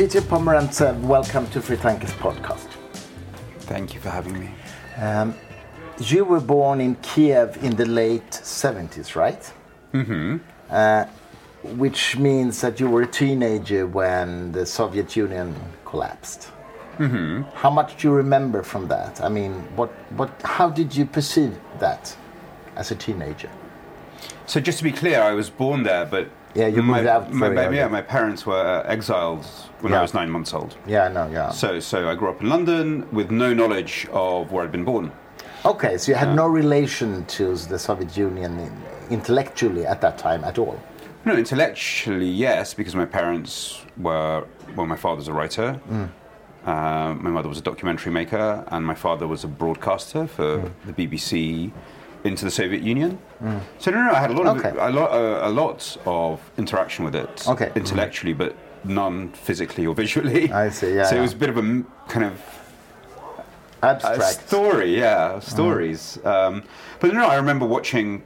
Peter Pomerantsev, welcome to Fri Tankes podcast. Thank you for having me. Um, you were born in Kiev in the late 70s, right? Mm-hmm. Uh, which means that you were a teenager when the Soviet Union collapsed. Mm-hmm. How much do you remember from that? I mean, what, what, how did you perceive that as a teenager? So just to be clear, I was born there, but Yeah, you my, moved out My, very my- early. yeah, my parents were uh, exiled when Yeah. I was nine months old. Yeah, no, yeah. So, so I grew up in London with no knowledge of where I'd been born. Okay, so you had no relation to the Soviet Union intellectually at that time at all. No, intellectually, yes, because my parents were. Well, my father's a writer. Mm. Uh, my mother was a documentary maker, and my father was a broadcaster for Mm. the BBC into the Soviet Union. So no, no, I had a lot of Okay. a lot, uh, a lot of interaction with it, Okay. intellectually, but none physically or visually. I see, yeah, So yeah. it was a bit of a m- kind of Abstract. story, yeah, stories. Um, but no, I remember watching.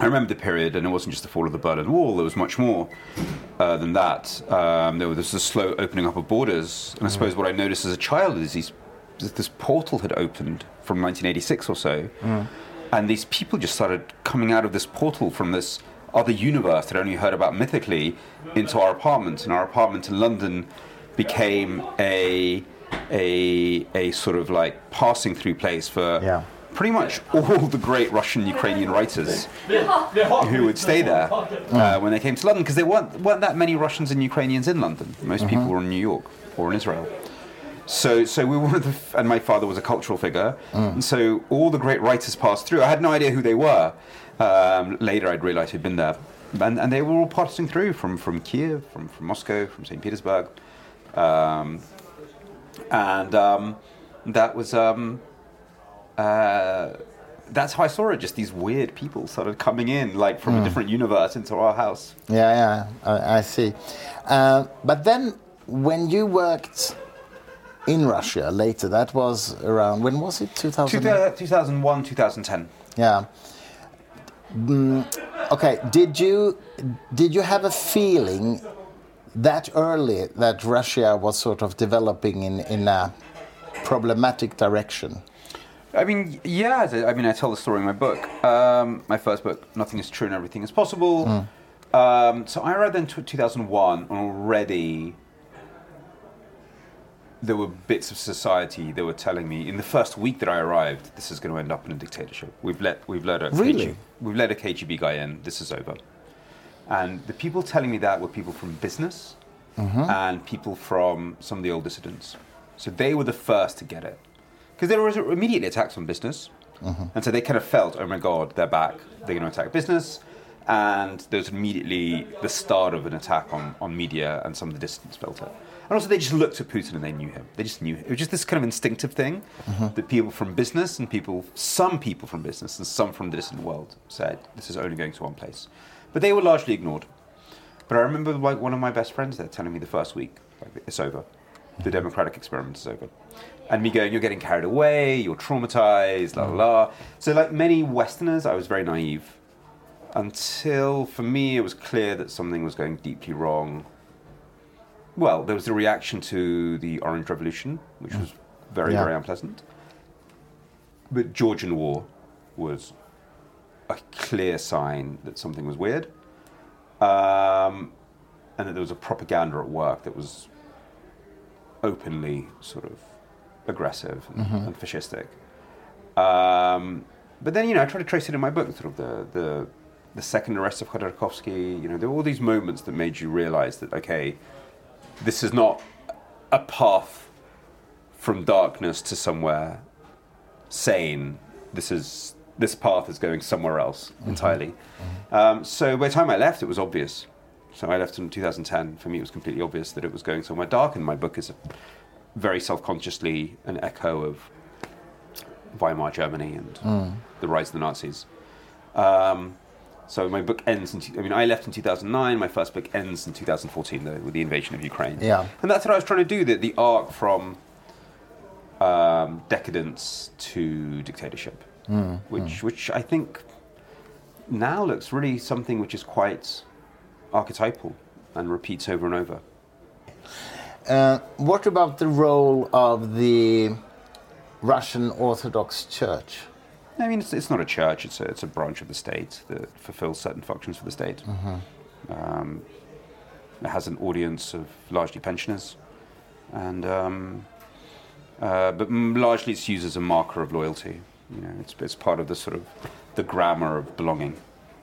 I remember the period, and it wasn't just the fall of the Berlin Wall. There was much more uh, than that. Um, there was a slow opening up of borders, and I suppose what I noticed as a child is these, this portal had opened from 1986 or so, and these people just started coming out of this portal from this other universe that I only heard about mythically into our apartment, and our apartment in London became a a a sort of like passing through place for Yeah. pretty much all the great Russian Ukrainian writers who would stay there uh, when they came to London because there weren't weren't that many Russians and Ukrainians in London. Most people were in New York or in Israel. So, so we were one of the, f- and my father was a cultural figure, and so all the great writers passed through. I had no idea who they were. Um, later, I'd realised who'd been there, and, and they were all passing through from from Kiev, from from Moscow, from St. Petersburg, um, and um, that was um, uh, that's how I saw it. Just these weird people started coming in, like from a different universe, into our house. Yeah, yeah, I, I see. Uh, but then, when you worked in Russia later, that was around when was it? 2000. 2001, 2010. Yeah. Mm, okay. Did you did you have a feeling that early that Russia was sort of developing in in a problematic direction? I mean, yeah. I mean, I tell the story in my book. Um, my first book, Nothing is True and Everything is Possible. Um, so I read in 2001, and already there were bits of society that were telling me in the first week that I arrived, this is going to end up in a dictatorship. We've let we've let a Really? KG, we've let a KGB guy in. This is over. And the people telling me that were people from business mm-hmm. and people from some of the old dissidents. So they were the first to get it. Because there was immediately attacks on business. Mm-hmm. And so they kind of felt, oh my God, they're back. They're going to attack business. And there was immediately the start of an attack on, on media, and some of the dissidents felt it. And also, they just looked at Putin and they knew him. They just knew him. It was just this kind of instinctive thing uh-huh. that people from business and people, some people from business and some from the distant world said, this is only going to one place. But they were largely ignored. But I remember like one of my best friends there telling me the first week, like, it's over. The mm-hmm. democratic experiment is over. And me going, you're getting carried away, you're traumatized, la la la. Mm-hmm. So, like many Westerners, I was very naive until for me it was clear that something was going deeply wrong. Well, there was the reaction to the Orange Revolution, which was very, Yeah. very unpleasant. But Georgian War was a clear sign that something was weird. Um, and that there was a propaganda at work that was openly sort of aggressive and, and fascistic. Um, but then, you know, I try to trace it in my book, sort of the, the, the second arrest of Khodorkovsky. You know, there were all these moments that made you realize that, okay, this is not a path from darkness to somewhere sane. This is this path is going somewhere else entirely. Um, so by the time I left, it was obvious. So I left in 2010. For me, it was completely obvious that it was going somewhere dark. And my book is very self-consciously an echo of Weimar Germany and the rise of the Nazis. Um, so my book ends in. I mean, I left in 2009. My first book ends in 2014 though, with the invasion of Ukraine. Yeah. And that's what I was trying to do. That the arc from um, decadence to dictatorship, which which I think now looks really something which is quite archetypal and repeats over and over. Uh, what about the role of the Russian Orthodox Church? I mean, it's, it's not a church, it's a, it's a branch of the state that fulfills certain functions for the state. Um, it has an audience of largely pensioners, and um, uh, but largely it's used as a marker of loyalty. You know, it's, it's part of the sort of the grammar of belonging.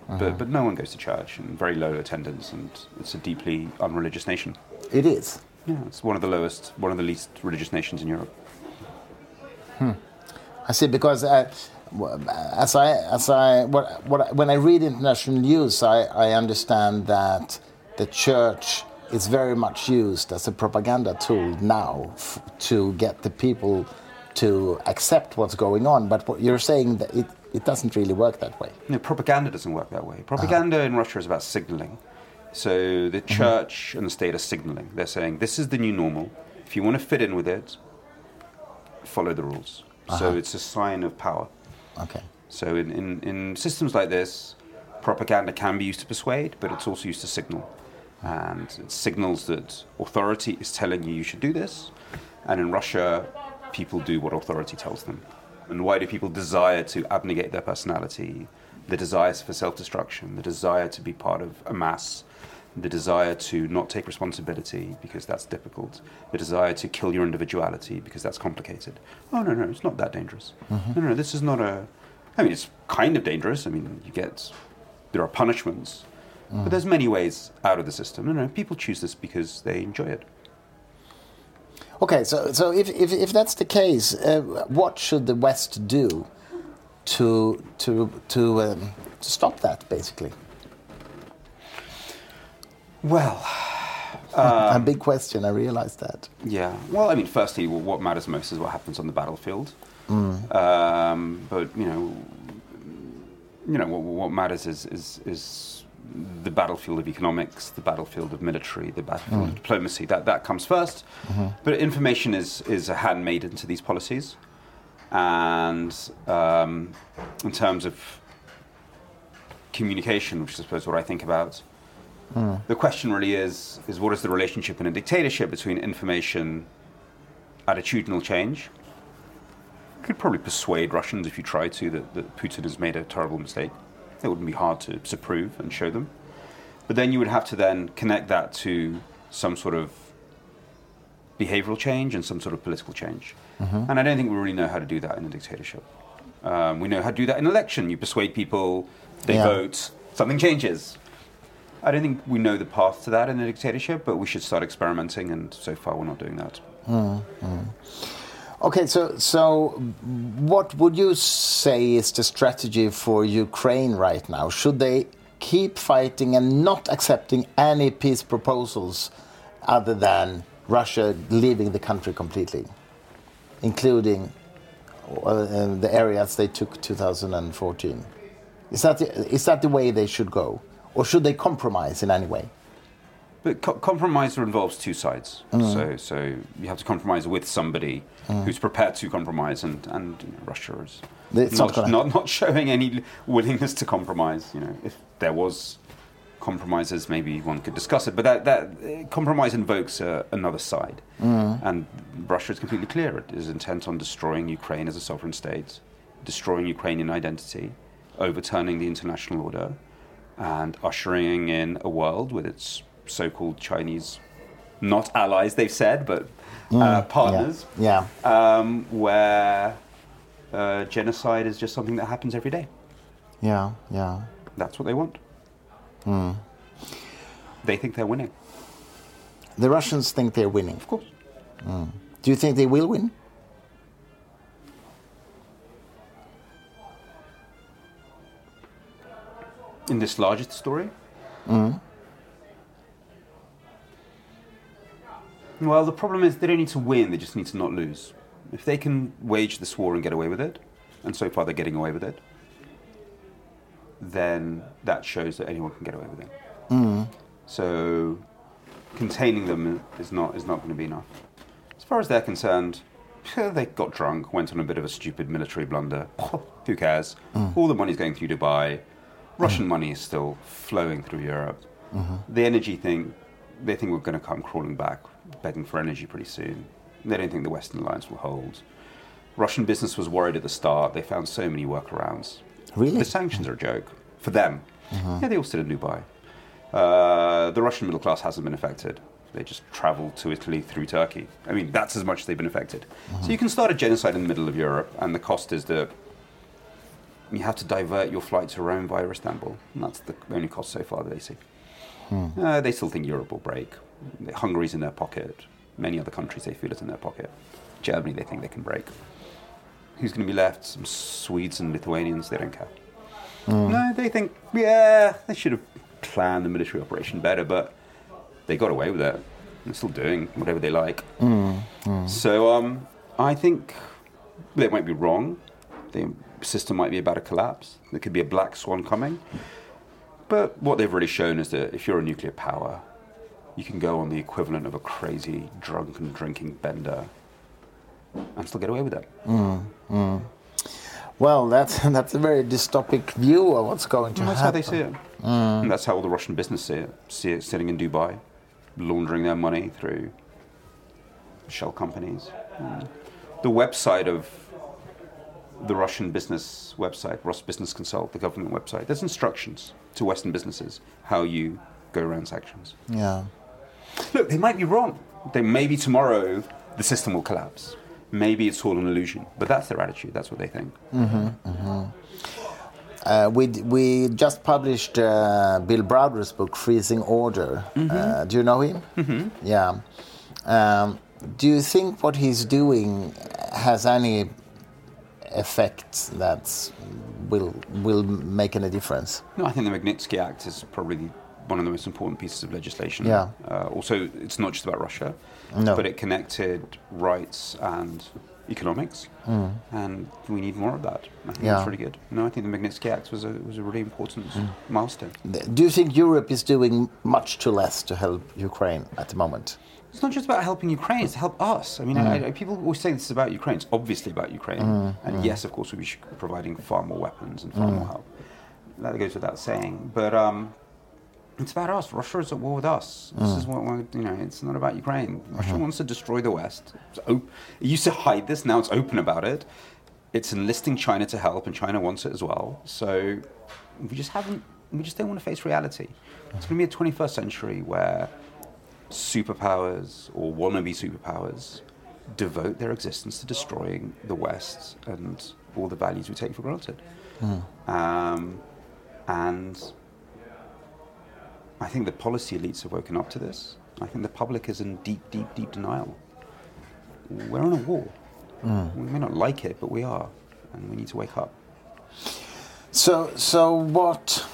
But, but no one goes to church, and very low attendance, and it's a deeply unreligious nation. It is. Yeah, it's one of the lowest, one of the least religious nations in Europe. I see, because uh, as I, as I, what, what, when I read international news, I, I understand that the church is very much used as a propaganda tool now f- to get the people to accept what's going on. But what you're saying that it, it doesn't really work that way. No, propaganda doesn't work that way. Propaganda ah. in Russia is about signaling. So the mm-hmm. church and the state are signaling. They're saying, this is the new normal. If you want to fit in with it, follow the rules. So uh-huh. it's a sign of power. Okay. So in, in, in systems like this, propaganda can be used to persuade, but it's also used to signal. And it signals that authority is telling you you should do this. And in Russia, people do what authority tells them. And why do people desire to abnegate their personality? The desire for self destruction, the desire to be part of a mass, the desire to not take responsibility because that's difficult, the desire to kill your individuality because that's complicated. Oh, no, no, it's not that dangerous. No, no, this is not a. I mean, it's kind of dangerous. I mean, you get. There are punishments. But there's many ways out of the system. No, no, people choose this because they enjoy it. Okay, so, so if, if, if that's the case, uh, what should the West do to, to, to, um, to stop that, basically? Well, a big question, I realize that. Yeah. Well, I mean, firstly, what matters most is what happens on the battlefield. Um, but you know, you know, what, what matters is, is is the battlefield of economics, the battlefield of military, the battlefield of diplomacy. That that comes 1st But information is is a handmaiden to these policies, and um, in terms of communication, which is I suppose what I think about. The question really is is what is the relationship in a dictatorship between information, attitudinal change? You could probably persuade Russians if you tried to that, that Putin has made a terrible mistake. It wouldn't be hard to, to prove and show them. But then you would have to then connect that to some sort of behavioral change and some sort of political change. And I don't think we really know how to do that in a dictatorship. Um, we know how to do that in election. You persuade people, they Yeah. vote, something changes. I don't think we know the path to that in a dictatorship, but we should start experimenting, and so far we're not doing that. Okay, so so what would you say is the strategy for Ukraine right now? Should they keep fighting and not accepting any peace proposals other than Russia leaving the country completely, including uh, the areas they took 2014? Is that the, is that the way they should go, or should they compromise in any way? But co- compromise involves two sides. Mm. So, so you have to compromise with somebody mm. who's prepared to compromise, and, and you know, Russia is It's not not, not, not showing any willingness to compromise. You know, if there was compromises, maybe one could discuss it. But that, that compromise invokes uh, another side, mm. and Russia is completely clear. It is intent on destroying Ukraine as a sovereign state, destroying Ukrainian identity, overturning the international order, and ushering in a world with its so-called Chinese, not allies, they've said, but uh, partners, Yeah. um, where uh, genocide is just something that happens every day. Yeah, yeah. That's what they want. They think they're winning. The Russians think they're winning. Of course. Do you think they will win? In this largest story? Mm-hmm. Well, the problem is they don't need to win, they just need to not lose. If they can wage this war and get away with it, and so far they're getting away with it, then that shows that anyone can get away with it. Mm-hmm. So containing them is not, is not going to be enough. As far as they're concerned, they got drunk, went on a bit of a stupid military blunder. Who cares? Mm. All the money's going through Dubai. Russian money is still flowing through Europe. Mm-hmm. The energy thing, they think we're going to come crawling back. begging for energy pretty soon. They don't think the Western alliance will hold. Russian business was worried at the start. They found so many workarounds. Really? The sanctions are a joke for them. Mm-hmm. Yeah, they all sit in Dubai. Uh, the Russian middle class hasn't been affected. They just travel to Italy through Turkey. I mean, that's as much as they've been affected. So mm-hmm. you can start a genocide in the middle of Europe, and the cost is that you have to divert your flight to Rome via Istanbul. And that's the only cost so far that they see. Uh, they still think Europe will break. Hungary's in their pocket. Many other countries, they feel it's in their pocket. Germany, they think they can break. Who's going to be left? Some Swedes and Lithuanians, they don't care. No, they think, yeah, they should have planned the military operation better, but they got away with it. They're still doing whatever they like. So um, I think they might be wrong. The system might be about to collapse. There could be a black swan coming. But what they've really shown is that if you're a nuclear power, you can go on the equivalent of a crazy drunken drinking bender and still get away with it. Mm, mm. Well, that's that's a very dystopic view of what's going to that's happen. how they see it. And that's how all the Russian business see it. See it sitting in Dubai, laundering their money through shell companies. Mm. The website of the Russian business website, Ross Business Consult, the government website, there's instructions to Western businesses how you go around sanctions. Yeah. Look, they might be wrong. They maybe tomorrow the system will collapse. Maybe it's all an illusion, but that's their attitude. That's what they think. Uh, we we just published uh, Bill Browder's book Freezing Order. Uh, do you know him? Mm-hmm. Yeah. Um, do you think what he's doing has any effect that will will make any difference? No, I think the Magnitsky Act is probably one of the most important pieces of legislation. Yeah. Uh, also, it's not just about Russia, No. but it connected rights and economics, and we need more of that. I think Mm. Yeah. that's really good. No, I think the Magnitsky Act was a was a really important Mm. milestone. Do you think Europe is doing much too less to help Ukraine at the moment? It's not just about helping Ukraine; it's to help us. I mean, Mm. I, I, people always say this is about Ukraine. It's obviously about Ukraine, and yes, of course, we should be providing far more weapons and far Mm. more help. That goes without saying. But um, it's about us. Russia is at war with us. This Mm. is what we're, you know. It's not about Ukraine. Russia Mm-hmm. wants to destroy the West. It's op- it used to hide this. Now it's open about it. It's enlisting China to help, and China wants it as well. So we just haven't. We just don't want to face reality. It's going to be a 21st century where superpowers or wannabe superpowers devote their existence to destroying the West and all the values we take for granted. Um, and I think the policy elites have woken up to this. I think the public is in deep, deep, deep denial. We're in a war. We may not like it, but we are, and we need to wake up. So, so what,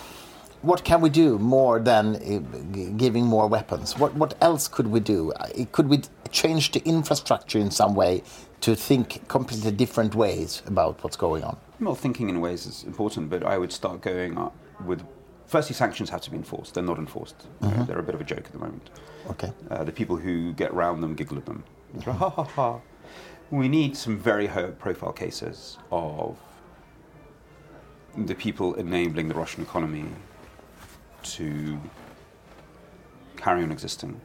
what can we do more than uh, giving more weapons? What, what else could we do? Uh, Could we change the infrastructure in some way to think completely different ways about what's going on? Well, thinking in ways is important, but I would start going up with. Firstly, sanctions have to be enforced. They're not enforced. You know, they're a bit of a joke at the moment. Okay. Uh, the people who get round them giggle at them. It's like, ha ha ha. We need some very high profile cases of the people enabling the Russian economy to carry on existing,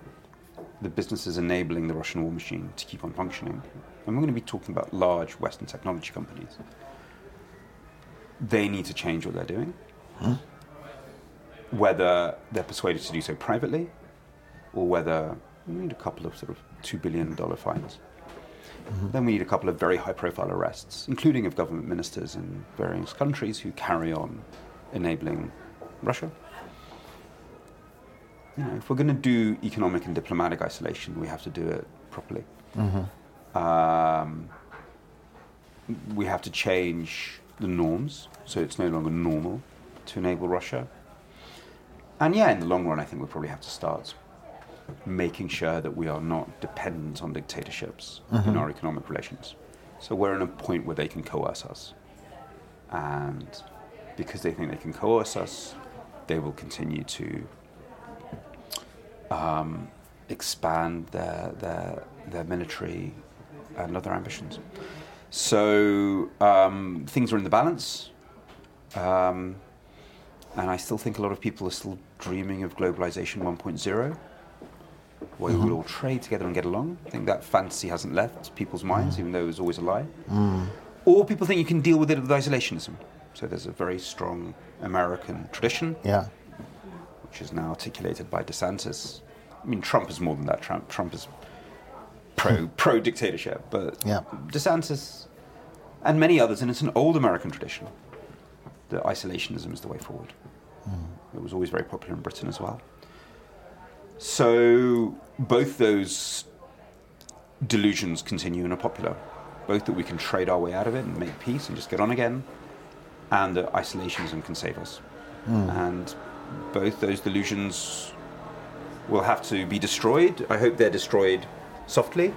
the businesses enabling the Russian war machine to keep on functioning. And we're going to be talking about large Western technology companies. They need to change what they're doing. Hmm? Whether they're persuaded to do so privately or whether we need a couple of sort of $2 billion fines. Mm-hmm. Then we need a couple of very high profile arrests, including of government ministers in various countries who carry on enabling Russia. You know, if we're going to do economic and diplomatic isolation, we have to do it properly. Um, we have to change the norms so it's no longer normal to enable Russia. And yeah, in the long run, I think we'll probably have to start making sure that we are not dependent on dictatorships in our economic relations. So we're in a point where they can coerce us. And because they think they can coerce us, they will continue to um, expand their, their, their military and other ambitions. So um, things are in the balance. Um, and I still think a lot of people are still dreaming of globalization 1.0. where we would all trade together and get along. I think that fantasy hasn't left people's minds, even though it was always a lie. Or people think you can deal with it with isolationism. So there's a very strong American tradition, Yeah. Which is now articulated by DeSantis. I mean, Trump is more than that. Trump, Trump is pro hmm. pro dictatorship, but Yeah. DeSantis and many others, and it's an old American tradition. That isolationism is the way forward. Hmm. It was always very popular in Britain as well. So both those delusions continue and are popular. Both that we can trade our way out of it and make peace and just get on again, and that isolationism can save us. Hmm. And both those delusions will have to be destroyed. I hope they're destroyed softly.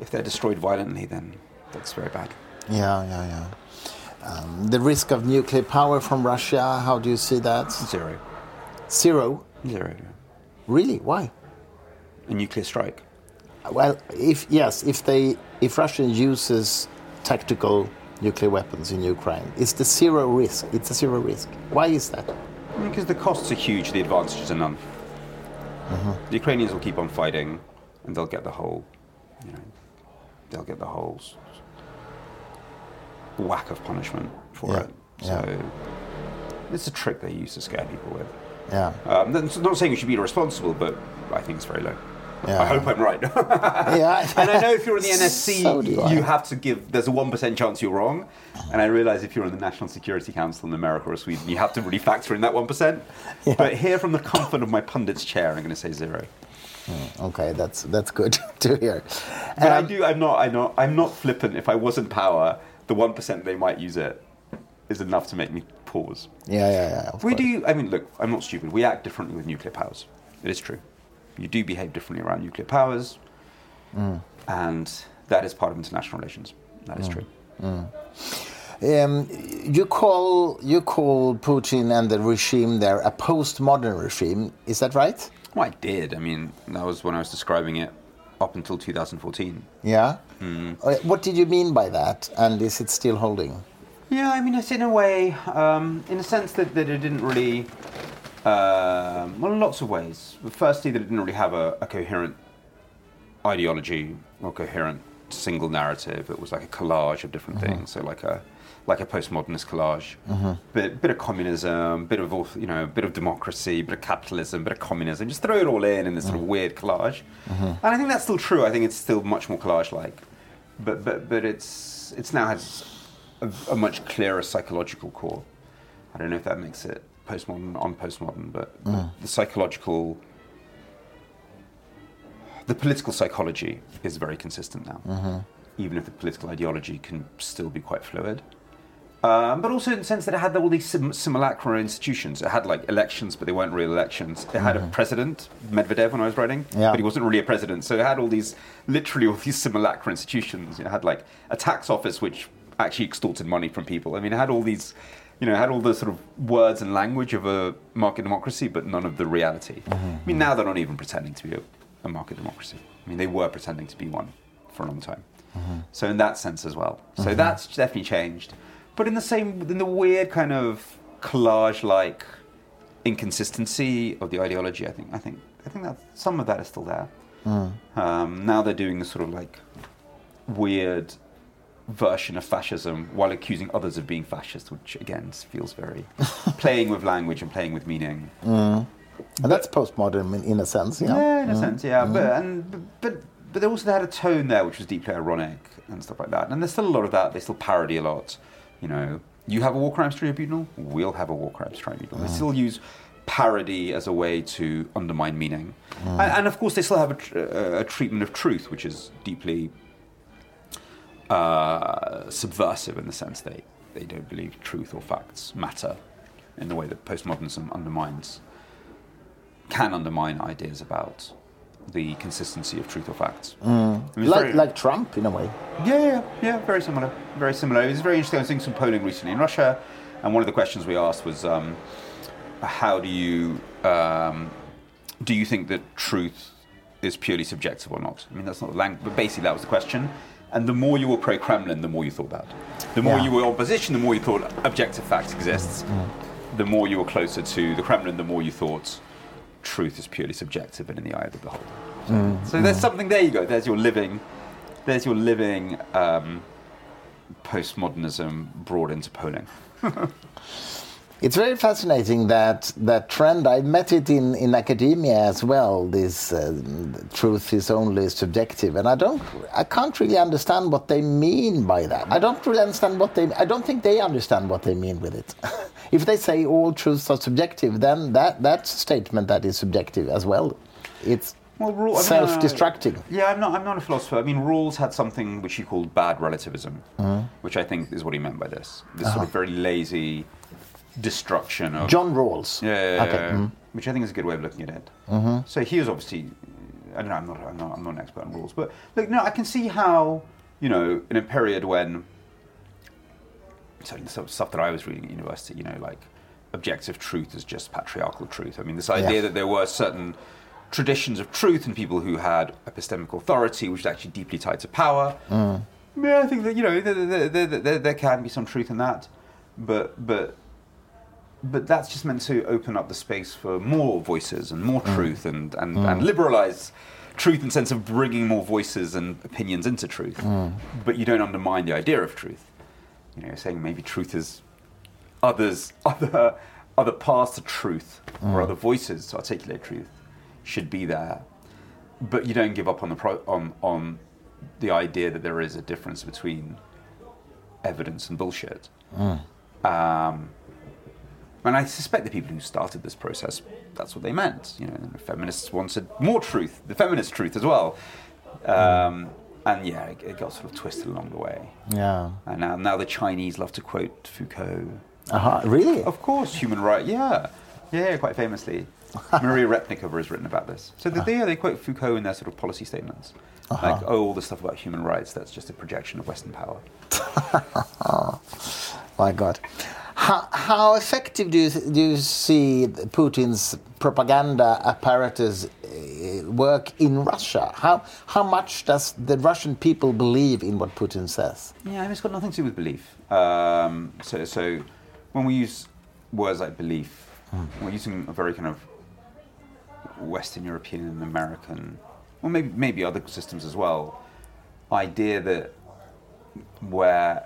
If they're destroyed violently, then that's very bad. Yeah, yeah, yeah. Um, the risk of nuclear power from Russia, how do you see that? Zero. Zero? Zero. Really? Why? A nuclear strike. Well, if yes, if they if Russia uses tactical nuclear weapons in Ukraine, it's the zero risk. It's a zero risk. Why is that? Because the costs are huge, the advantages are none. The Ukrainians will keep on fighting, and they'll get the whole, you know, they'll get the whole whack of punishment for Yeah, it. yeah. So it's a trick they use to scare people with. Yeah. Um, that's not saying we should be irresponsible, but I think it's very low. Yeah. I hope I'm right. Yeah. and I know if you're in the NSC, So you have to give. There's a one percent chance you're wrong, and I realise if you're in the National Security Council in America or Sweden, you have to really factor in that one percent. Yeah. But here, from the comfort of my pundit's chair, I'm going to say zero. Okay, that's that's good to hear. But I Um, do. I'm not. I'm not. I'm not flippant. If I was in power, the one percent they might use it is enough to make me pause. Yeah, yeah, yeah. We course. do. I mean, look. I'm not stupid. We act differently with nuclear powers. It is true. You do behave differently around nuclear powers, Mm. and that is part of international relations. That is true. Um, you call you call Putin and the regime there a postmodern regime. Is that right? Well, I did. I mean, that was when I was describing it up until 2014. Yeah. Hmm. Uh, What did you mean by that? And is it still holding? Yeah, I mean, it's in a way, um, in a sense that, that it didn't really, um well, in lots of ways. Firstly, that it didn't really have a, a coherent ideology or coherent single narrative. It was like a collage of different mm-hmm. things. So like a like a postmodernist collage, mm-hmm. bit bit of communism, bit of you know, a bit of democracy, bit of capitalism, bit of communism. Just throw it all in in this sort of mm-hmm. weird collage. And I think that's still true. I think it's still much more collage-like, but but but it's it's now has a, a much clearer psychological core. I don't know if that makes it postmodern on postmodern, but, but mm. the psychological, the political psychology is very consistent now, mm-hmm. even if the political ideology can still be quite fluid. Um, but also in the sense that it had all these sim- simulacra institutions. It had like elections, but they weren't real elections. It had a mm-hmm. president, Medvedev, when I was writing, Yeah. but he wasn't really a president. So it had all these, literally all these simulacra institutions. It had like a tax office which actually extorted money from people. I mean, it had all these, you know, had all the sort of words and language of a market democracy, but none of the reality. Mm-hmm, I mean, mm-hmm. now they're not even pretending to be a, a market democracy. I mean, they were pretending to be one for a long time. Mm-hmm. So in that sense as well. So that's definitely changed. But in the same, in the weird kind of collage-like inconsistency of the ideology, I think, I think, I think that some of that is still there. Mm. Um, now they're doing this sort of like weird version of fascism while accusing others of being fascist, which again feels very playing with language and playing with meaning. Mm. And that's postmodern in, in a sense. Yeah. Yeah, in a sense, yeah. Mm. But and but but they also had a tone there which was deeply ironic and stuff like that. And there's still a lot of that. They still parody a lot. You know, you have a war crimes tribunal, we'll have a war crimes tribunal. They mm. still use parody as a way to undermine meaning. And, and of course, they still have a, tr- a treatment of truth which is deeply uh, subversive in the sense they they don't believe truth or facts matter in the way that postmodernism undermines can undermine ideas about the consistency of truth or facts. It's Like very- like Trump in a way. yeah, yeah, yeah, very similar. Very similar. It was very interesting. I was doing some polling recently in Russia, and one of the questions we asked was, um, "How do you um, do you think that truth is purely subjective or not?" I mean, that's not the language, but basically that was the question. And the more you were pro-Kremlin, the more you thought that. The more Yeah. you were opposition, the more you thought objective fact exists. The more you were closer to the Kremlin, the more you thought truth is purely subjective and in the eye of the beholder. So there's something. There you go. There's your living. There's your living um, postmodernism brought into polling. It's very fascinating that that trend. I met it in, in academia as well. This uh, truth is only subjective, and I don't, I can't really understand what they mean by that. I don't really understand what they. I don't think they understand what they mean with it. if they say all truths are subjective, then that that's a statement that is subjective as well. It's Well, rule- I mean, self-destructing. uh, yeah, I'm not. I'm not a philosopher. I mean, Rawls had something which he called bad relativism, which I think is what he meant by this. This sort of very lazy destruction of John Rawls. Yeah, yeah, Okay, yeah. mhm. which I think is a good way of looking at it. So he was obviously, I don't know, I'm not, I'm not, I'm not an expert on Rawls, but look, no, I can see how, you know, in a period when, certainly the stuff that I was reading at university, you know, like objective truth is just patriarchal truth. I mean, this idea Yeah. that there were certain traditions of truth and people who had epistemic authority, which is actually deeply tied to power. Yeah, I think that you know there, there, there, there, there can be some truth in that, but but but that's just meant to open up the space for more voices and more mm. truth and, and, mm. and liberalize truth in the sense of bringing more voices and opinions into truth. Mm. But you don't undermine the idea of truth. You know, you're saying maybe truth is others, other, other paths to truth or other voices to articulate truth should be there. But you don't give up on the, pro- on, on the idea that there is a difference between evidence and bullshit. Um, and I suspect the people who started this process, that's what they meant. You know, the feminists wanted more truth, the feminist truth as well. Um, and yeah, it, it got sort of twisted along the way. Yeah. And now, now the Chinese love to quote Foucault. Uh-huh. Really? Of course, human rights. Yeah, yeah, quite famously. Maria Repnikova has written about this. So they, yeah, they quote Foucault in their sort of policy statements, like, oh, all the stuff about human rights. That's just a projection of Western power. My God. How, how effective do you, do you see Putin's propaganda apparatus uh, work in Russia? How, how much does the Russian people believe in what Putin says? Yeah, I mean, it's got nothing to do with belief. Um, so, so when we use words like belief, we're using a very kind of Western European and American, or maybe maybe other systems as well, idea that where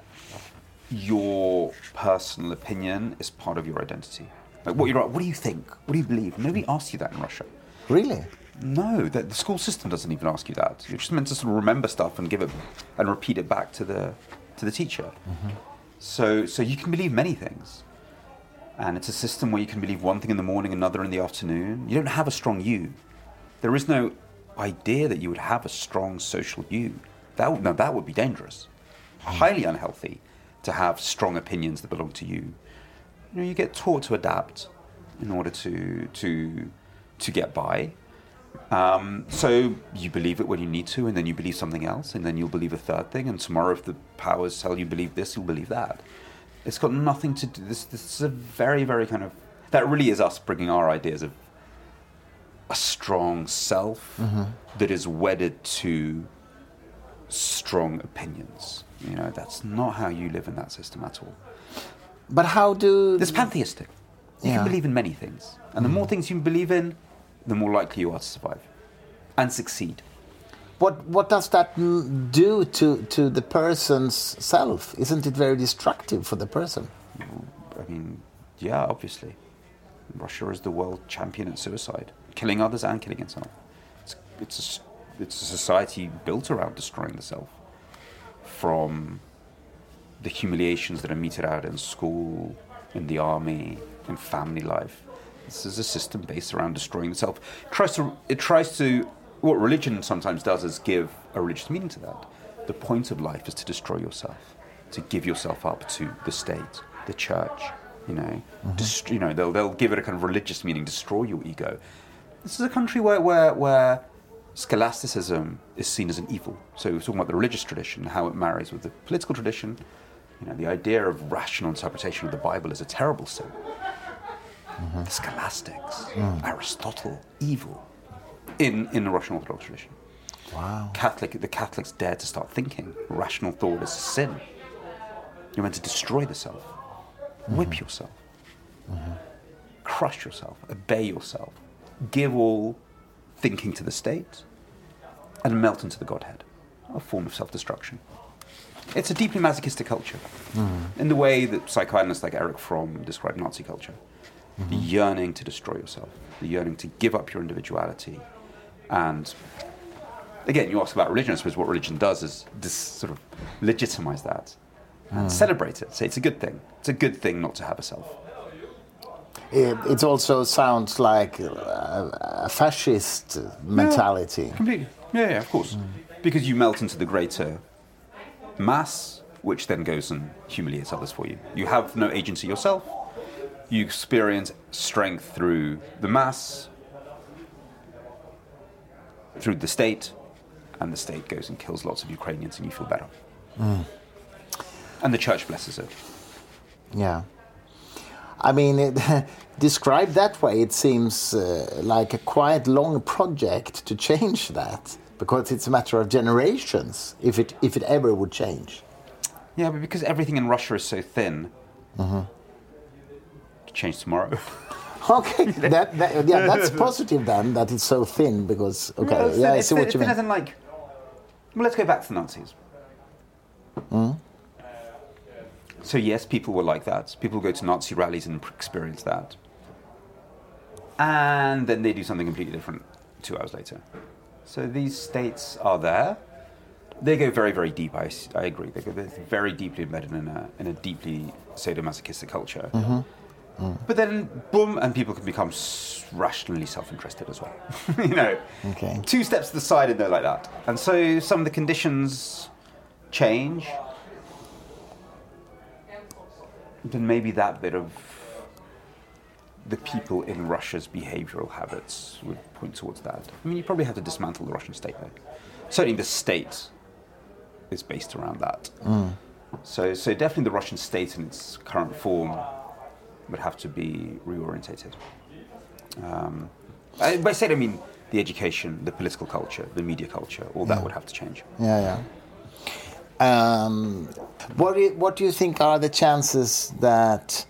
your personal opinion is part of your identity. Like what you what do you think? What do you believe? Nobody asks you that in Russia. Really? No, the, the school system doesn't even ask you that. You're just meant to sort of remember stuff and give it and repeat it back to the to the teacher. Mm-hmm. So so you can believe many things, and it's a system where you can believe one thing in the morning, another in the afternoon. You don't have a strong you. There is no idea that you would have a strong social you. That would, no, that would be dangerous, hmm. highly unhealthy, to have strong opinions that belong to you. You know, you get taught to adapt in order to to to get by. Um, so you believe it when you need to, and then you believe something else, and then you'll believe a third thing. And tomorrow, if the powers tell you believe this, you'll believe that. It's got nothing to do. This, this is a very, very kind of that really is us bringing our ideas of a strong self that is wedded to strong opinions. You know, that's not how you live in that system at all. But how do It's pantheistic. You Yeah. can believe in many things. And the more things you believe in, the more likely you are to survive and succeed. what what does that mm, do to to the person's self? Isn't it very destructive for the person? I mean, yeah, obviously. Russia is the world champion at suicide, killing others and killing itself. It's, it's, a, it's a society built around destroying the self from the humiliations that are meted out in school, in the army, in family life. This is a system based around destroying the self. It tries to, it tries to, what religion sometimes does is give a religious meaning to that. The point of life is to destroy yourself, to give yourself up to the state, the church, you know. Mm-hmm. Dest- you know, they'll, they'll give it a kind of religious meaning, destroy your ego. This is a country where, where, where scholasticism is seen as an evil. So we're talking about the religious tradition, how it marries with the political tradition. You know, the idea of rational interpretation of the Bible is a terrible sin. The scholastics, mm. Aristotle, evil in, in the Russian Orthodox tradition. Wow. Catholic, the Catholics dared to start thinking rational thought is a sin. You're meant to destroy the self, mm-hmm. whip yourself, mm-hmm. crush yourself, obey yourself, give all thinking to the state and melt into the Godhead, a form of self destruction. It's a deeply masochistic culture, mm-hmm. in the way that psychoanalysts like Erich Fromm describe Nazi culture. The mm-hmm. yearning to destroy yourself, the yearning to give up your individuality. And again, you ask about religion, I suppose what religion does is this sort of legitimize that and mm. celebrate it. Say it's a good thing. It's a good thing not to have a self. It, it also sounds like a, a fascist mentality. Completely. Yeah, yeah, of course. Mm. Because you melt into the greater mass, which then goes and humiliates others for you. You have no agency yourself. You experience strength through the mass, through the state, and the state goes and kills lots of Ukrainians, and you feel better. Mm. And the church blesses it. Yeah. I mean, it, described that way, it seems uh, like a quite long project to change that because it's a matter of generations if it, if it ever would change. Yeah, but because everything in Russia is so thin, change tomorrow. Okay, that, that, yeah, that's positive then that it's so thin because, okay, it's yeah, thin- I it's see thin- what it's you thin mean. as in, like, well, let's go back to the Nazis. So yes, people were like that. People go to Nazi rallies and experience that, and then they do something completely different two hours later. So these states are there. They go very, very deep. I agree. They go they're very deeply embedded in a in a deeply sadomasochistic culture. Mm-hmm. Mm. But then, boom, and people can become rationally self-interested as well. you know, Okay. two steps to the side and they're like that. And so some of the conditions change. Then maybe that bit of the people in Russia's behavioral habits would point towards that. I mean, you probably have to dismantle the Russian state, though. Certainly, the state is based around that. So, so definitely, the Russian state in its current form would have to be reorientated. Um, I, by state, I mean the education, the political culture, the media culture. All that would have to change. Yeah, yeah. Um, what, do you, what do you think are the chances that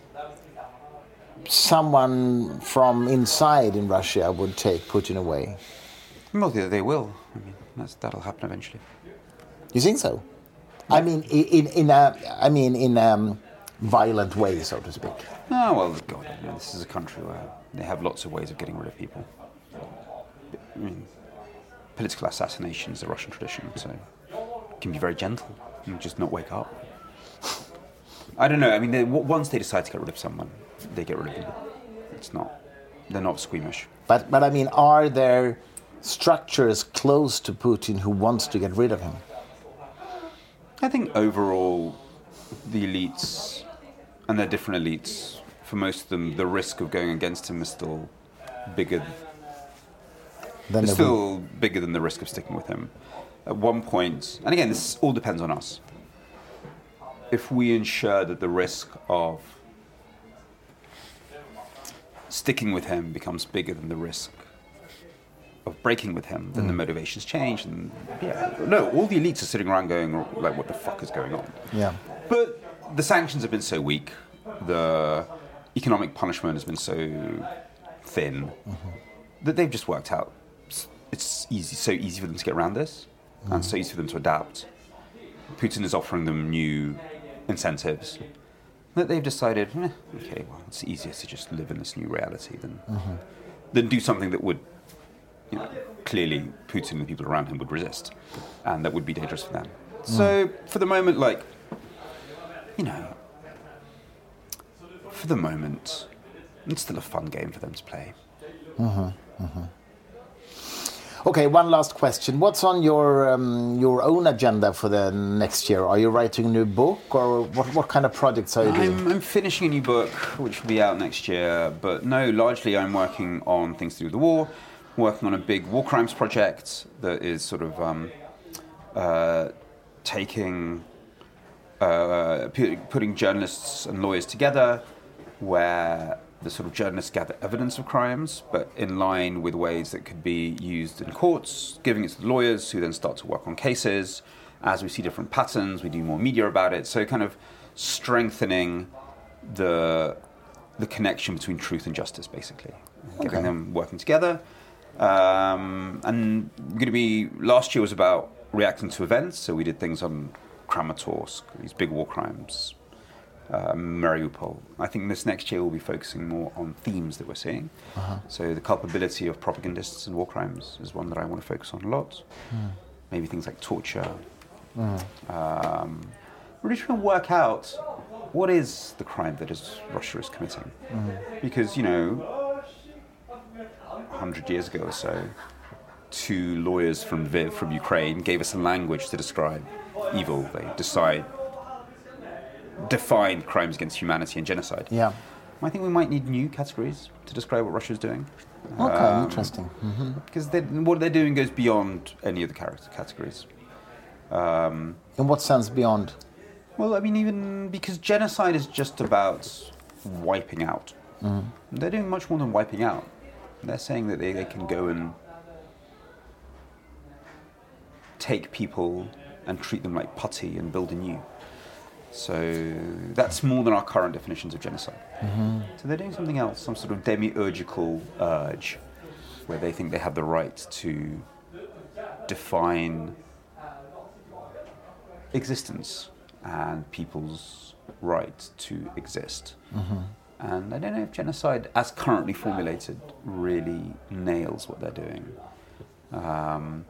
someone from inside in Russia would take Putin away? Well, they, they will. I mean, that's, that'll happen eventually. You think so? I mean, in in a, I mean, in a violent way, so to speak. Oh well, God, you know, this is a country where they have lots of ways of getting rid of people. I mean, political assassination is a Russian tradition, so can be very gentle and just not wake up. I don't know. I mean, they, w- once they decide to get rid of someone, they get rid of them. It's not. They're not squeamish. But but I mean, are there structures close to Putin who wants to get rid of him? I think overall, the elites, and they're different elites, for most of them, the risk of going against him is still bigger. Then It's still bigger than the risk of sticking with him. At one point, and again, this all depends on us. If we ensure that the risk of sticking with him becomes bigger than the risk of breaking with him, then the hmm. motivations change. And yeah, no, all the elites are sitting around going like, "What the fuck is going on?" yeah. But the sanctions have been so weak, the economic punishment has been so thin mm-hmm. that they've just worked out. It's easy, so easy for them to get around this, and so easy for them to adapt. Putin is offering them new incentives that they've decided, eh, okay, well, it's easier to just live in this new reality than mm-hmm. than do something that would, you know, clearly Putin and the people around him would resist, and that would be dangerous for them. Mm. So for the moment, like you know, for the moment, it's still a fun game for them to play. Mm-hmm. Mm-hmm. Okay, one last question. What's on your um, your own agenda for the next year? Are you writing a new book, or what, what kind of projects are you doing? I'm, I'm finishing a new book, which will be out next year. But no, largely I'm working on things to do with the war, working on a big war crimes project that is sort of um, uh, taking, uh, putting journalists and lawyers together, where the sort of journalists gather evidence of crimes, but in line with ways that could be used in courts, giving it to the lawyers who then start to work on cases. As we see different patterns, we do more media about it. So, kind of strengthening the the connection between truth and justice, basically. getting them working together. Um, and going to be last year was about reacting to events, so we did things on Kramatorsk, these big war crimes, uh, Mariupol. I think this next year we'll be focusing more on themes that we're seeing. So the culpability of propagandists and war crimes is one that I want to focus on a lot. Maybe things like torture. Um, really trying to work out what is the crime that is Russia is committing, because you know, hundred years ago or so, two lawyers from Lviv from Ukraine gave us a language to describe evil. They decide defined crimes against humanity and genocide. Yeah. I think we might need new categories to describe what Russia's doing. Okay, Um, interesting. Because they, what they're doing goes beyond any of the character categories. Um, In what sense beyond? well, I mean, even because genocide is just about wiping out. They're doing much more than wiping out. They're saying that they, they can go and take people and treat them like putty and build anew. So that's more than our current definitions of genocide. So they're doing something else, some sort of demiurgical urge, where they think they have the right to define existence and people's right to exist. And I don't know if genocide, as currently formulated, really nails what they're doing. Um,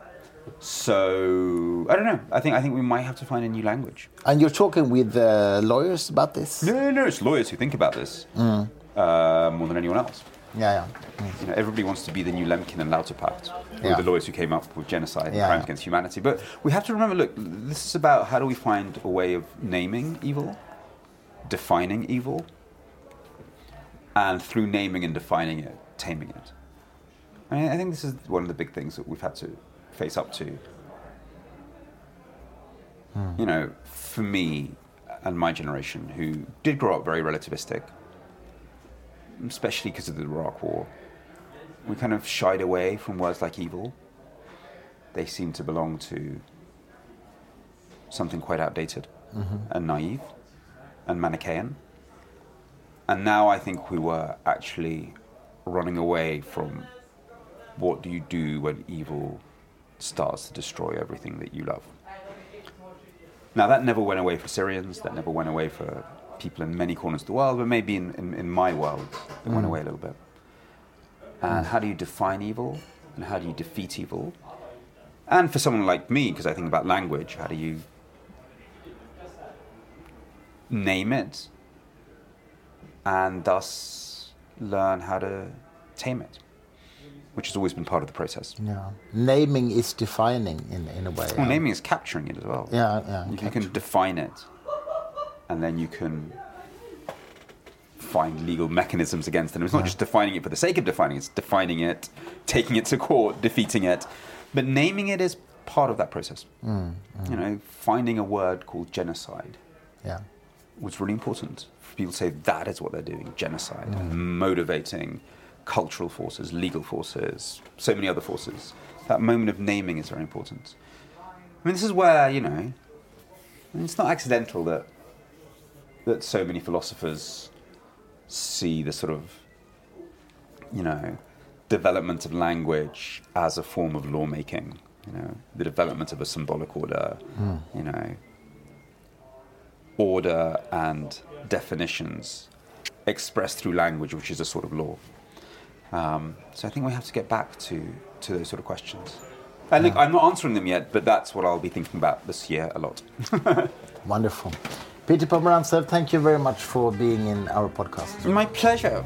so I don't know. I think I think we might have to find a new language. And you're talking with uh, lawyers about this? No, no, no. It's lawyers who think about this uh, more than anyone else. Yeah, yeah. You know, everybody wants to be the new Lemkin and Lauterpacht, Yeah. the lawyers who came up with genocide and Yeah. crimes against humanity. But we have to remember, look, this is about how do we find a way of naming evil, defining evil, and through naming and defining it, taming it. I mean, I think this is one of the big things that we've had to face up to. You know, for me and my generation, who did grow up very relativistic, especially because of the Iraq War, we kind of shied away from words like evil. They seem to belong to something quite outdated mm-hmm. and naive and Manichaean. And now I think we were actually running away from what do you do when evil starts to destroy everything that you love. Now, that never went away for Syrians, that never went away for people in many corners of the world, but maybe in, in, in my world, it went mm. away a little bit. And how do you define evil? And how do you defeat evil? And for someone like me, because I think about language, how do you name it and thus learn how to tame it? Which has always been part of the process. Yeah. Naming is defining in, in a way. Well, naming is capturing it as well. Yeah, yeah. You can, can define it, and then you can find legal mechanisms against it. And it's not just defining it for the sake of defining it, it's defining it, taking it to court, defeating it. But naming it is part of that process. Mm, You know, finding a word called genocide Yeah. was really important. People say that is what they're doing genocide, motivating cultural forces, legal forces, so many other forces. That moment of naming is very important. I mean, this is where, you know, it's not accidental that, that so many philosophers see the sort of, you know, development of language as a form of lawmaking, you know, the development of a symbolic order, you know, order and definitions expressed through language, which is a sort of law. Um, so I think we have to get back to, to those sort of questions. And look, I'm not answering them yet, but that's what I'll be thinking about this year a lot. Wonderful. Peter Pomerantsev, thank you very much for being in our podcast. My pleasure.